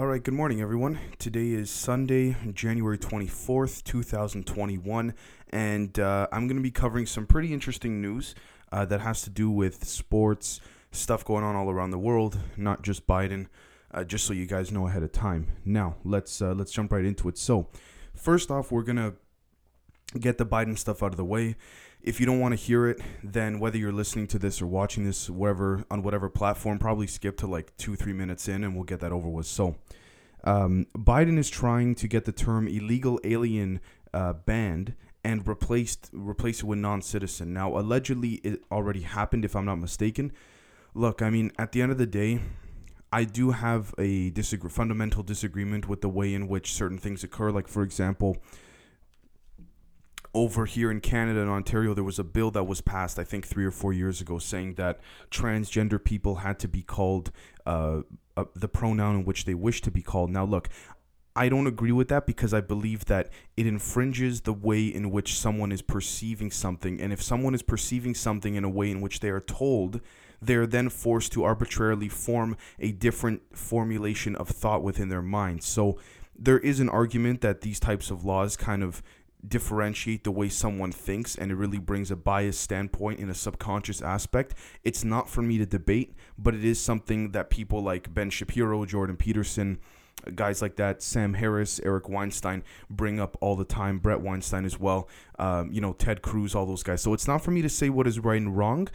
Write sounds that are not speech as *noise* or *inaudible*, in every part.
All right, good morning, everyone. Today is Sunday, January 24th, 2021, and uh, I'm going to be covering some pretty interesting news uh, that has to do with sports, stuff going on all around the world, not just Biden, uh, just so you guys know ahead of time. Now, let's uh, let's jump right into it. So, first off, we're going to get the Biden stuff out of the way. If you don't want to hear it, then whether you're listening to this or watching this, wherever on whatever platform, probably skip to like two, three minutes in, and we'll get that over with. So, um, Biden is trying to get the term illegal alien uh, banned and replaced replace it with non-citizen. Now, allegedly, it already happened, if I'm not mistaken. Look, I mean, at the end of the day, I do have a disagree, fundamental disagreement with the way in which certain things occur. Like, for example, over here in Canada and Ontario, there was a bill that was passed, I think, three or four years ago, saying that transgender people had to be called uh, uh, the pronoun in which they wish to be called. Now, look, I don't agree with that because I believe that it infringes the way in which someone is perceiving something. And if someone is perceiving something in a way in which they are told, they're then forced to arbitrarily form a different formulation of thought within their mind. So there is an argument that these types of laws kind of differentiate the way someone thinks and it really brings a biased standpoint in a subconscious aspect. It's not for me to debate, but it is something that people like Ben Shapiro, Jordan Peterson, guys like that, Sam Harris, Eric Weinstein bring up all the time, Brett Weinstein as well, um, you know, Ted Cruz, all those guys. So it's not for me to say what is right and wrong.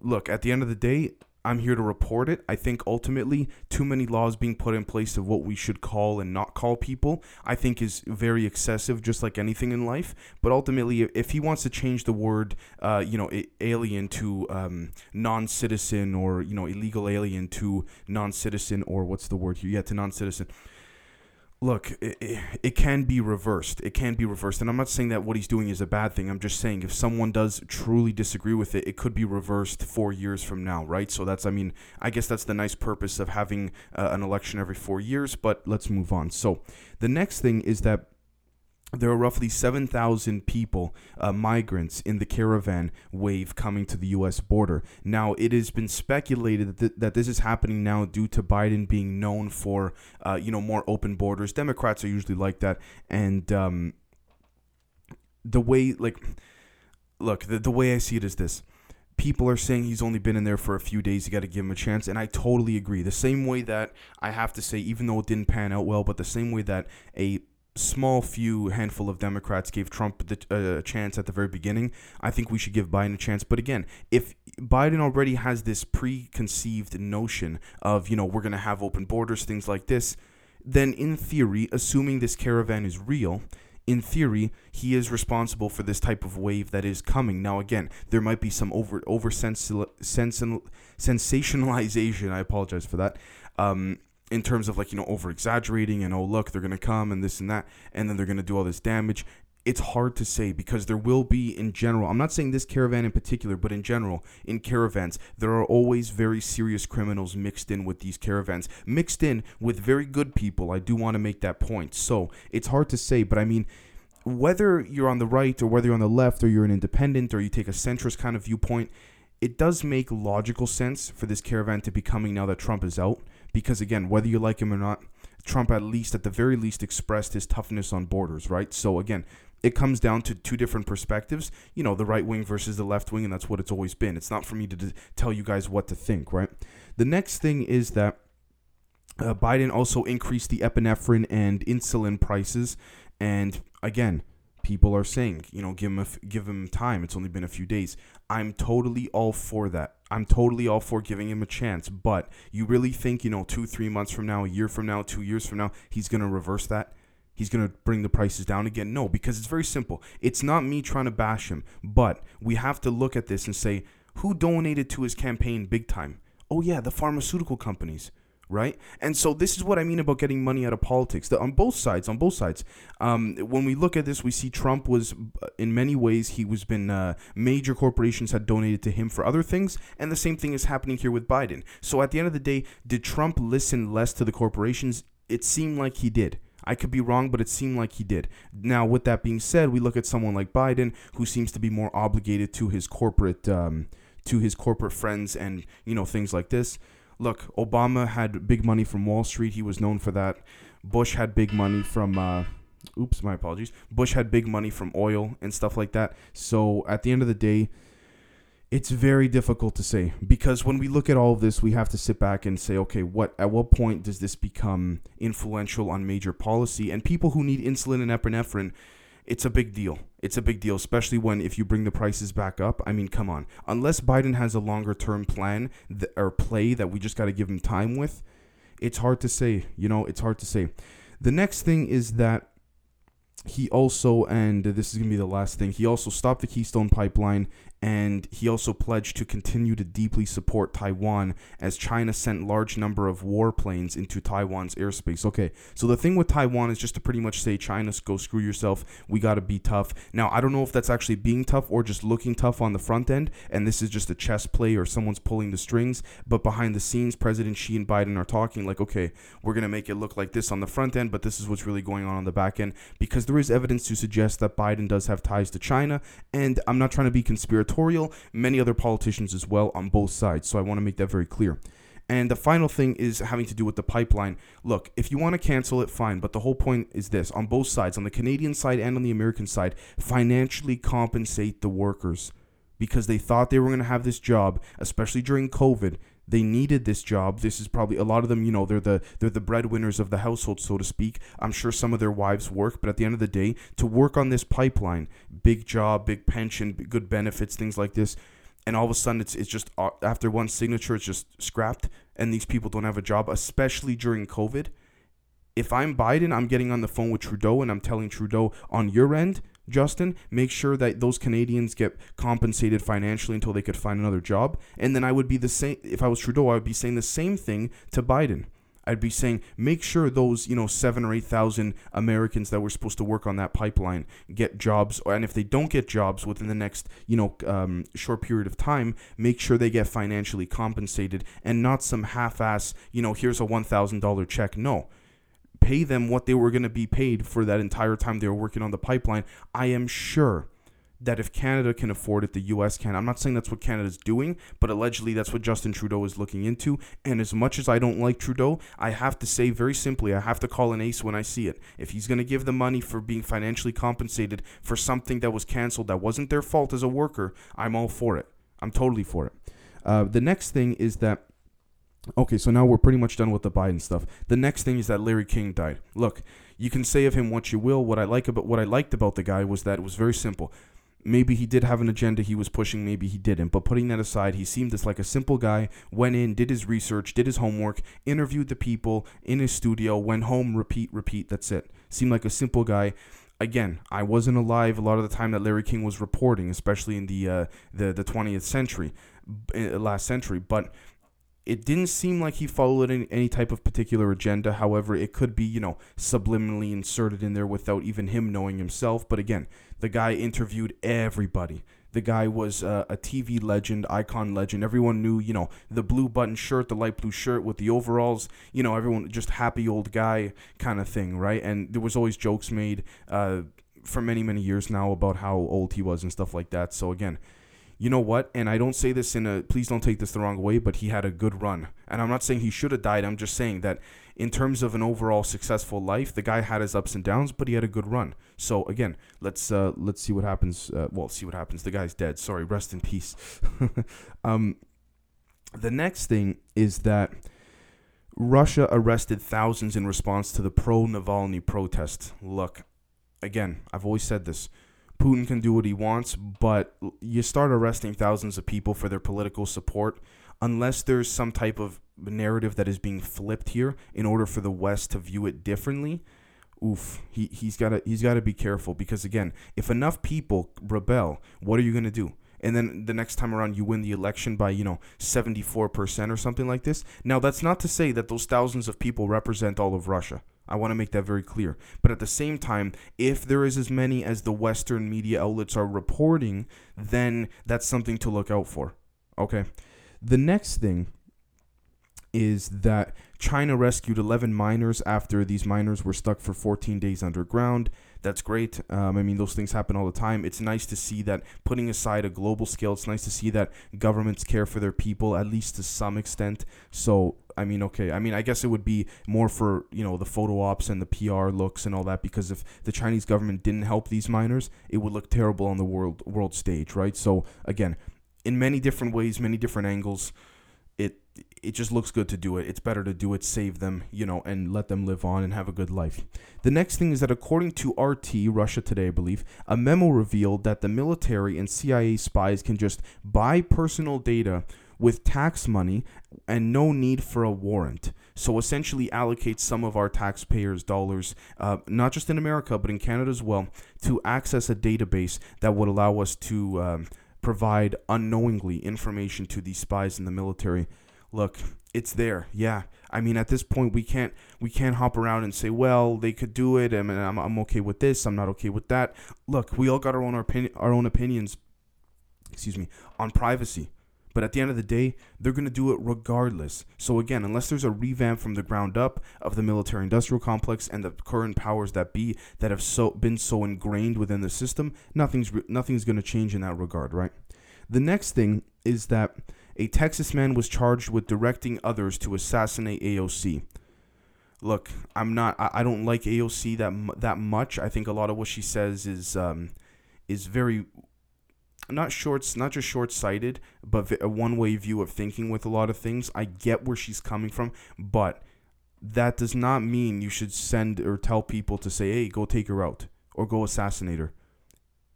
Look, at the end of the day, I'm here to report it. I think ultimately too many laws being put in place of what we should call and not call people, I think is very excessive, just like anything in life. But ultimately, if he wants to change the word, uh, you know, alien to um, non-citizen or you know illegal alien to non-citizen or what's the word here? Yeah, to non-citizen look, it, it, can be reversed. It can be reversed. And I'm not saying that what he's doing is a bad thing. I'm just saying if someone does truly disagree with it, it could be reversed four years from now, right? So that's, I mean, I guess that's the nice purpose of having uh, an election every four years, but let's move on. So the next thing is that there are roughly 7,000 people, uh, migrants, in the caravan wave coming to the U.S. border. Now, it has been speculated that, th- that this is happening now due to Biden being known for, uh, you know, more open borders. Democrats are usually like that, and um, the way, like, look, the, the way I see it is this people are saying he's only been in there for a few days. You got to give him a chance. And I totally agree. The same way that I have to say, even though it didn't pan out well, but the same way that a small few handful of Democrats gave Trump the, uh, a chance at the very beginning. I think we should give Biden a chance. But again, if Biden already has this preconceived notion of, you know, we're going to have open borders, things like this, then in theory, assuming this caravan is real, in theory, he is responsible for this type of wave that is coming. Now, again, there might be some over over sensationalization. I apologize for that. Um, in terms of like you know over exaggerating and oh look they're gonna come and this and that and then they're gonna do all this damage. It's hard to say because there will be in general i'm not saying this caravan in particular but in general in caravans there are always very serious criminals mixed in with these caravans mixed in with very good people. I do want to make that point. So it's hard to say but i mean whether you're on the right or whether you're on the left or you're an independent or you take a centrist kind of viewpoint it does make logical sense for this caravan to be coming now that trump is out because again, whether you like him or not, Trump at least at the very least expressed his toughness on borders, right? So again, it comes down to two different perspectives, you know, the right wing versus the left wing, and that's what it's always been. It's not for me to d- tell you guys what to think, right? The next thing is that uh, Biden also increased the epinephrine and insulin prices, and again, people are saying, you know, give him give him time. It's only been a few days. I'm totally all for that. I'm totally all for giving him a chance. But you really think, you know, two, three months from now, a year from now, two years from now, he's gonna reverse that? He's gonna bring the prices down again? No, because it's very simple. It's not me trying to bash him, but we have to look at this and say, who donated to his campaign big time? Oh yeah, the pharmaceutical companies right? And so this is what I mean about getting money out of politics. That on both sides, on both sides. Um, when we look at this, we see Trump was, in many ways, he was been uh, major corporations had donated to him for other things, and the same thing is happening here with Biden. So at the end of the day, did Trump listen less to the corporations? It seemed like he did. I could be wrong, but it seemed like he did. Now, with that being said, we look at someone like Biden, who seems to be more obligated to his corporate, um, to his corporate friends, and you know things like this look, Obama had big money from Wall Street. He was known for that. Bush had big money from. Uh, oops, my apologies. Bush had big money from oil and stuff like that. So at the end of the day, it's very difficult to say because when we look at all of this, we have to sit back and say, okay, what at what point does this become influential on major policy? And people who need insulin and epinephrine, it's a big deal. It's a big deal, especially when if you bring the prices back up. I mean, come on. Unless Biden has a longer term plan th- or play that we just got to give him time with, it's hard to say. You know, it's hard to say. The next thing is that he also, and this is going to be the last thing, he also stopped the Keystone Pipeline and he also pledged to continue to deeply support Taiwan as China sent large number of warplanes into Taiwan's airspace. Okay, so the thing with Taiwan is just to pretty much say China go screw yourself. We got to be tough. Now, I don't know if that's actually being tough or just looking tough on the front end and this is just a chess play or someone's pulling the strings, but behind the scenes President Xi and Biden are talking like, "Okay, we're going to make it look like this on the front end, but this is what's really going on on the back end because there is evidence to suggest that Biden does have ties to China and I'm not trying to be conspiratorial many other politicians as well on both sides. So I want to make that very clear. And the final thing is having to do with the pipeline. Look, if you want to cancel it, fine. But the whole point is this on both sides, on the Canadian side and on the American side, financially compensate the workers because they thought they were going to have this job, especially during COVID. They needed this job. This is probably a lot of them, you know, they're the they're the breadwinners of the household, so to speak. I'm sure some of their wives work, but at the end of the day, to work on this pipeline, big job, big pension, good benefits, things like this, and all of a sudden it's it's just uh, after one signature it's just scrapped and these people don't have a job, especially during COVID. If I'm Biden, I'm getting on the phone with Trudeau and I'm telling Trudeau on your end, Justin, make sure that those Canadians get compensated financially until they could find another job. And then I would be the same if I was Trudeau, I would be saying the same thing to Biden. I'd be saying, make sure those, you know, seven or eight thousand Americans that were supposed to work on that pipeline get jobs, and if they don't get jobs within the next, you know, um, short period of time, make sure they get financially compensated and not some half-ass, you know, here's a one thousand dollar check. No, pay them what they were going to be paid for that entire time they were working on the pipeline. I am sure that if Canada can afford it, the US can. I'm not saying that's what Canada's doing, but allegedly that's what Justin Trudeau is looking into. And as much as I don't like Trudeau, I have to say very simply, I have to call an ace when I see it. If he's going to give the money for being financially compensated for something that was canceled that wasn't their fault as a worker, I'm all for it. I'm totally for it. Uh, the next thing is that Okay, so now we're pretty much done with the Biden stuff. The next thing is that Larry King died. Look, you can say of him what you will. What I like about what I liked about the guy was that it was very simple. Maybe he did have an agenda he was pushing, maybe he didn't. But putting that aside, he seemed just like a simple guy, went in, did his research, did his homework, interviewed the people in his studio, went home, repeat, repeat, that's it. Seemed like a simple guy. Again, I wasn't alive a lot of the time that Larry King was reporting, especially in the uh, the the 20th century, uh, last century, but it didn't seem like he followed any, any, type of particular agenda. However, it could be, you know, subliminally inserted in there without even him knowing himself. But again, the guy interviewed everybody. The guy was uh, a TV legend, icon legend. Everyone knew, you know, the blue button shirt, the light blue shirt with the overalls. You know, everyone just happy old guy kind of thing, right? And there was always jokes made uh, for many, many years now about how old he was and stuff like that. So again, you know what? And I don't say this in a please don't take this the wrong way, but he had a good run. And I'm not saying he should have died. I'm just saying that in terms of an overall successful life, the guy had his ups and downs, but he had a good run. So again, let's uh, let's see what happens. Uh, well, see what happens. The guy's dead. Sorry, rest in peace. *laughs* um, the next thing is that Russia arrested thousands in response to the pro Navalny protest. Look, again, I've always said this. Putin can do what he wants, but you start arresting thousands of people for their political support unless there's some type of narrative that is being flipped here in order for the West to view it differently. Oof, he, he's got to he's got to be careful because again, if enough people rebel, what are you going to do? and then the next time around you win the election by you know 74% or something like this now that's not to say that those thousands of people represent all of russia I want to make that very clear. But at the same time, if there is as many as the Western media outlets are reporting, then that's something to look out for. Okay. The next thing is that China rescued 11 miners after these miners were stuck for 14 days underground. That's great. Um, I mean, those things happen all the time. It's nice to see that putting aside a global scale, it's nice to see that governments care for their people, at least to some extent. So, I mean, okay. I mean, I guess it would be more for, you know, the photo ops and the PR looks and all that because if the Chinese government didn't help these miners, it would look terrible on the world world stage, right? So, again, in many different ways, many different angles, it just looks good to do it. It's better to do it, save them, you know, and let them live on and have a good life. The next thing is that according to RT, Russia Today, I believe, a memo revealed that the military and CIA spies can just buy personal data with tax money and no need for a warrant. So essentially, allocate some of our taxpayers' dollars, uh, not just in America but in Canada as well, to access a database that would allow us to um, provide unknowingly information to these spies in the military look, it's there. Yeah. I mean, at this point, we can't we can't hop around and say, well, they could do it, and I'm, I'm okay with this. I'm not okay with that. Look, we all got our own our own opinions. Excuse me on privacy. But at the end of the day, they're going to do it regardless. So, again, unless there's a revamp from the ground up of the military industrial complex and the current powers that be that have so been so ingrained within the system, nothing's, nothing's going to change in that regard, right? The next thing is that a Texas man was charged with directing others to assassinate AOC. Look, I'm not. I, I don't like AOC that that much. I think a lot of what she says is um, is very not short, not just short-sighted, but a one-way view of thinking with a lot of things. I get where she's coming from, but that does not mean you should send or tell people to say, "Hey, go take her out," or "Go assassinate her,"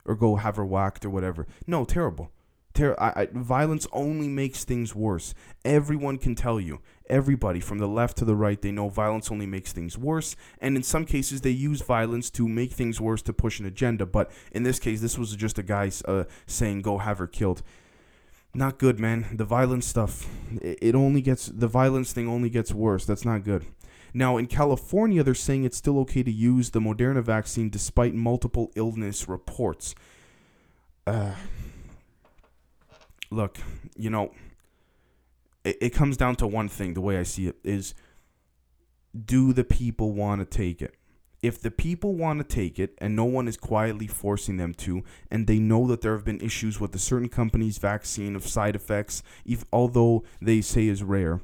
or "Go have her whacked," or whatever. No, terrible. Ter- I, I, violence only makes things worse. Everyone can tell you, everybody from the left to the right, they know violence only makes things worse. And in some cases, they use violence to make things worse to push an agenda. But in this case, this was just a guy uh, saying, go have her killed. Not good, man. The violence stuff, it, only gets, the violence thing only gets worse. That's not good. Now, in California, they're saying it's still okay to use the Moderna vaccine despite multiple illness reports. Uh, look, you know, it, it comes down to one thing, the way I see it is do the people want to take it? If the people want to take it and no one is quietly forcing them to, and they know that there have been issues with a certain company's vaccine of side effects, if, although they say is rare,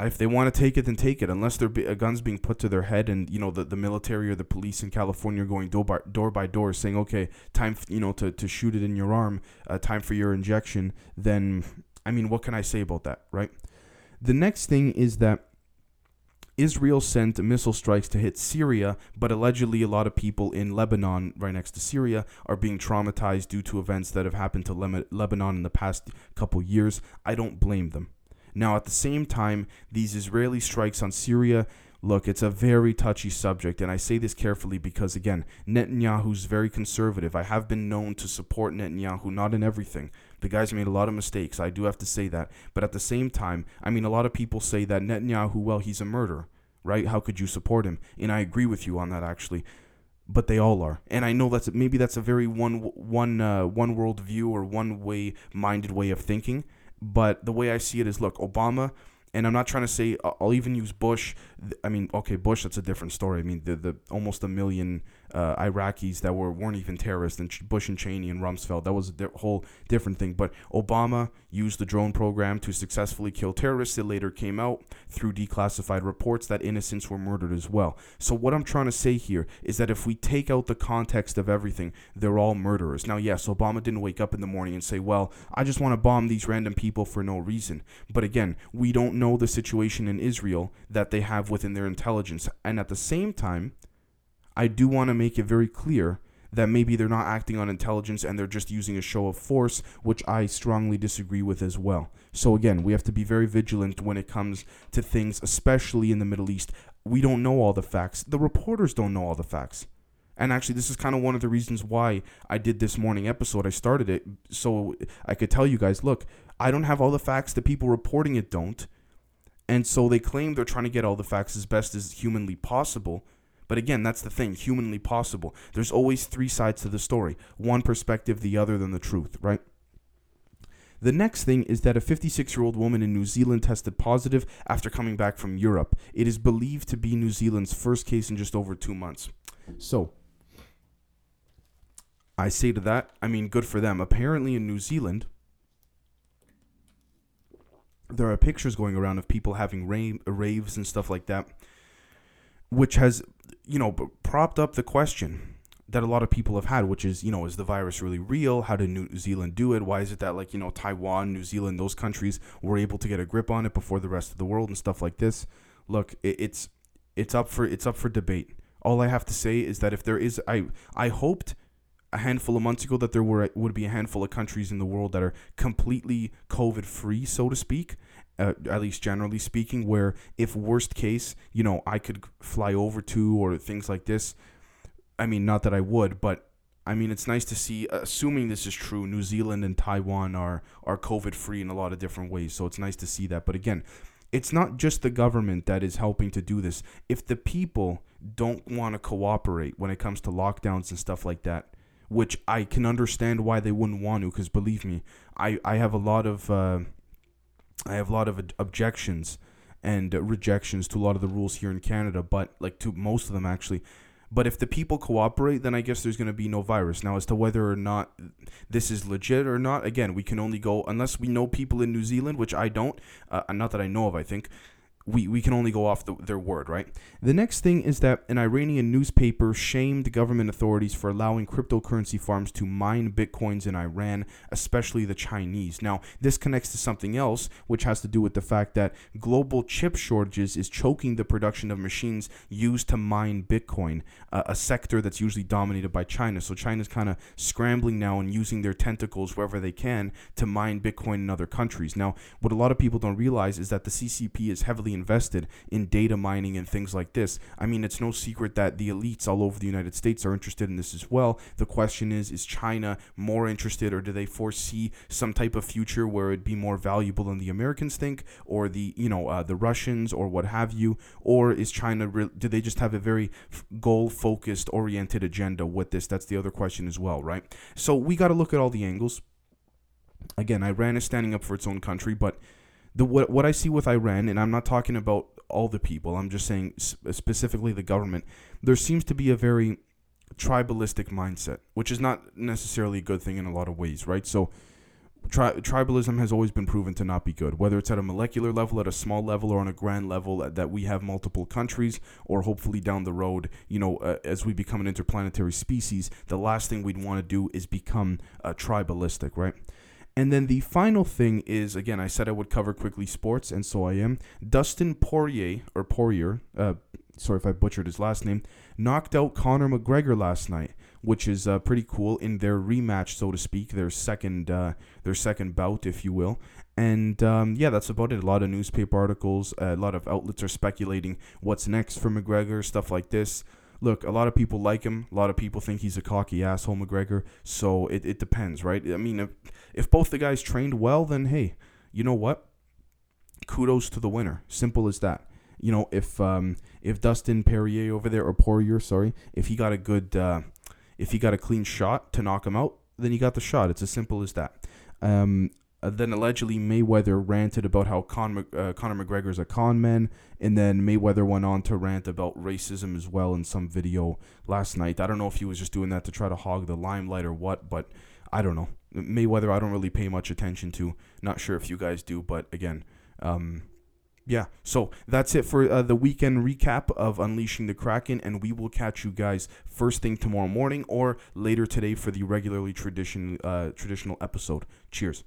if they want to take it, then take it. Unless there be a gun's being put to their head, and you know the, the military or the police in California are going door by door by door saying, "Okay, time you know to, to shoot it in your arm, uh, time for your injection." Then, I mean, what can I say about that, right? The next thing is that Israel sent missile strikes to hit Syria, but allegedly a lot of people in Lebanon, right next to Syria, are being traumatized due to events that have happened to Le- Lebanon in the past couple years. I don't blame them. Now, at the same time, these Israeli strikes on Syria, look, it's a very touchy subject, and I say this carefully because, again, Netanyahu's very conservative. I have been known to support Netanyahu, not in everything. The guy's made a lot of mistakes. I do have to say that. But at the same time, I mean, a lot of people say that Netanyahu, well, he's a murderer, right? How could you support him? And I agree with you on that, actually but they all are. And I know that's maybe that's a very one one uh, one world view or one way minded way of thinking. But the way I see it is, look, Obama, and I'm not trying to say uh, I'll even use Bush. I mean, okay, Bush, that's a different story. I mean, the the almost a million uh, Iraqis that were weren't even terrorists, and Bush and Cheney and Rumsfeld. That was a di- whole different thing. But Obama used the drone program to successfully kill terrorists. It later came out through declassified reports that innocents were murdered as well. So what I'm trying to say here is that if we take out the context of everything, they're all murderers. Now, yes, Obama didn't wake up in the morning and say, "Well, I just want to bomb these random people for no reason." But again, we don't know the situation in Israel that they have within their intelligence, and at the same time I do want to make it very clear that maybe they're not acting on intelligence and they're just using a show of force, which I strongly disagree with as well. So, again, we have to be very vigilant when it comes to things, especially in the Middle East. We don't know all the facts, the reporters don't know all the facts. And actually, this is kind of one of the reasons why I did this morning episode. I started it so I could tell you guys look, I don't have all the facts, the people reporting it don't. And so they claim they're trying to get all the facts as best as humanly possible. But again, that's the thing, humanly possible. There's always three sides to the story one perspective, the other than the truth, right? The next thing is that a 56 year old woman in New Zealand tested positive after coming back from Europe. It is believed to be New Zealand's first case in just over two months. So, I say to that, I mean, good for them. Apparently, in New Zealand, there are pictures going around of people having rave, raves and stuff like that, which has, you know, propped up the question that a lot of people have had, which is, you know, is the virus really real? How did New Zealand do it? Why is it that, like, you know, Taiwan, New Zealand, those countries were able to get a grip on it before the rest of the world and stuff like this? Look, it's it's up for it's up for debate. All I have to say is that if there is, I I hoped a handful of months ago that there were would be a handful of countries in the world that are completely COVID free, so to speak. Uh, at least generally speaking, where if worst case, you know, I could fly over to or things like this. I mean, not that I would, but I mean, it's nice to see. Assuming this is true, New Zealand and Taiwan are are COVID free in a lot of different ways, so it's nice to see that. But again, it's not just the government that is helping to do this. If the people don't want to cooperate when it comes to lockdowns and stuff like that, which I can understand why they wouldn't want to, because believe me, I, I have a lot of uh, I have a lot of objections and rejections to a lot of the rules here in Canada, but like to most of them actually. But if the people cooperate, then I guess there's going to be no virus. Now, as to whether or not this is legit or not, again, we can only go unless we know people in New Zealand, which I don't, uh, not that I know of, I think we, we can only go off the, their word, right? The next thing is that an Iranian newspaper shamed government authorities for allowing cryptocurrency farms to mine bitcoins in Iran, especially the Chinese. Now, this connects to something else, which has to do with the fact that global chip shortages is choking the production of machines used to mine Bitcoin, uh, a sector that's usually dominated by China. So China's kind of scrambling now and using their tentacles wherever they can to mine Bitcoin in other countries. Now, what a lot of people don't realize is that the CCP is heavily invested in data mining and things like this. I mean, it's no secret that the elites all over the United States are interested in this as well. The question is, is China more interested or do they foresee some type of future where it'd be more valuable than the Americans think or the, you know, uh, the Russians or what have you? Or is China, re- do they just have a very goal focused, oriented agenda with this? That's the other question as well, right? So we got to look at all the angles. Again, Iran is standing up for its own country, but the what what I see with Iran, and I'm not talking about all the people. I'm just saying specifically the government. There seems to be a very tribalistic mindset, which is not necessarily a good thing in a lot of ways, right? So. Tri- tribalism has always been proven to not be good, whether it's at a molecular level, at a small level, or on a grand level that, that we have multiple countries, or hopefully down the road, you know, uh, as we become an interplanetary species, the last thing we'd want to do is become uh, tribalistic, right? And then the final thing is again, I said I would cover quickly sports, and so I am. Dustin Poirier or Poirier, uh, sorry if I butchered his last name, knocked out Conor McGregor last night, which is uh, pretty cool in their rematch, so to speak, their second uh, their second bout, if you will. And um, yeah, that's about it. A lot of newspaper articles, a lot of outlets are speculating what's next for McGregor, stuff like this look, a lot of people like him. A lot of people think he's a cocky asshole, McGregor. So it, it depends, right? I mean, if, if both the guys trained well, then hey, you know what? Kudos to the winner. Simple as that. You know, if um, if Dustin Perrier over there or Poirier, sorry, if he got a good, uh, if he got a clean shot to knock him out, then he got the shot. It's as simple as that. Um, uh, then allegedly Mayweather ranted about how Con, uh, Conor McGregor is a con man, and then Mayweather went on to rant about racism as well in some video last night. I don't know if he was just doing that to try to hog the limelight or what, but I don't know. Mayweather, I don't really pay much attention to. Not sure if you guys do, but again, um, yeah. So that's it for uh, the weekend recap of Unleashing the Kraken, and we will catch you guys first thing tomorrow morning or later today for the regularly tradition uh, traditional episode. Cheers.